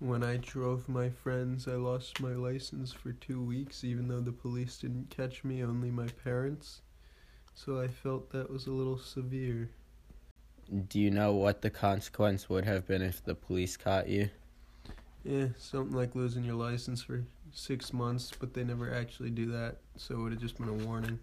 When I drove my friends, I lost my license for two weeks, even though the police didn't catch me, only my parents. So I felt that was a little severe. Do you know what the consequence would have been if the police caught you? Yeah, something like losing your license for six months, but they never actually do that, so it would have just been a warning.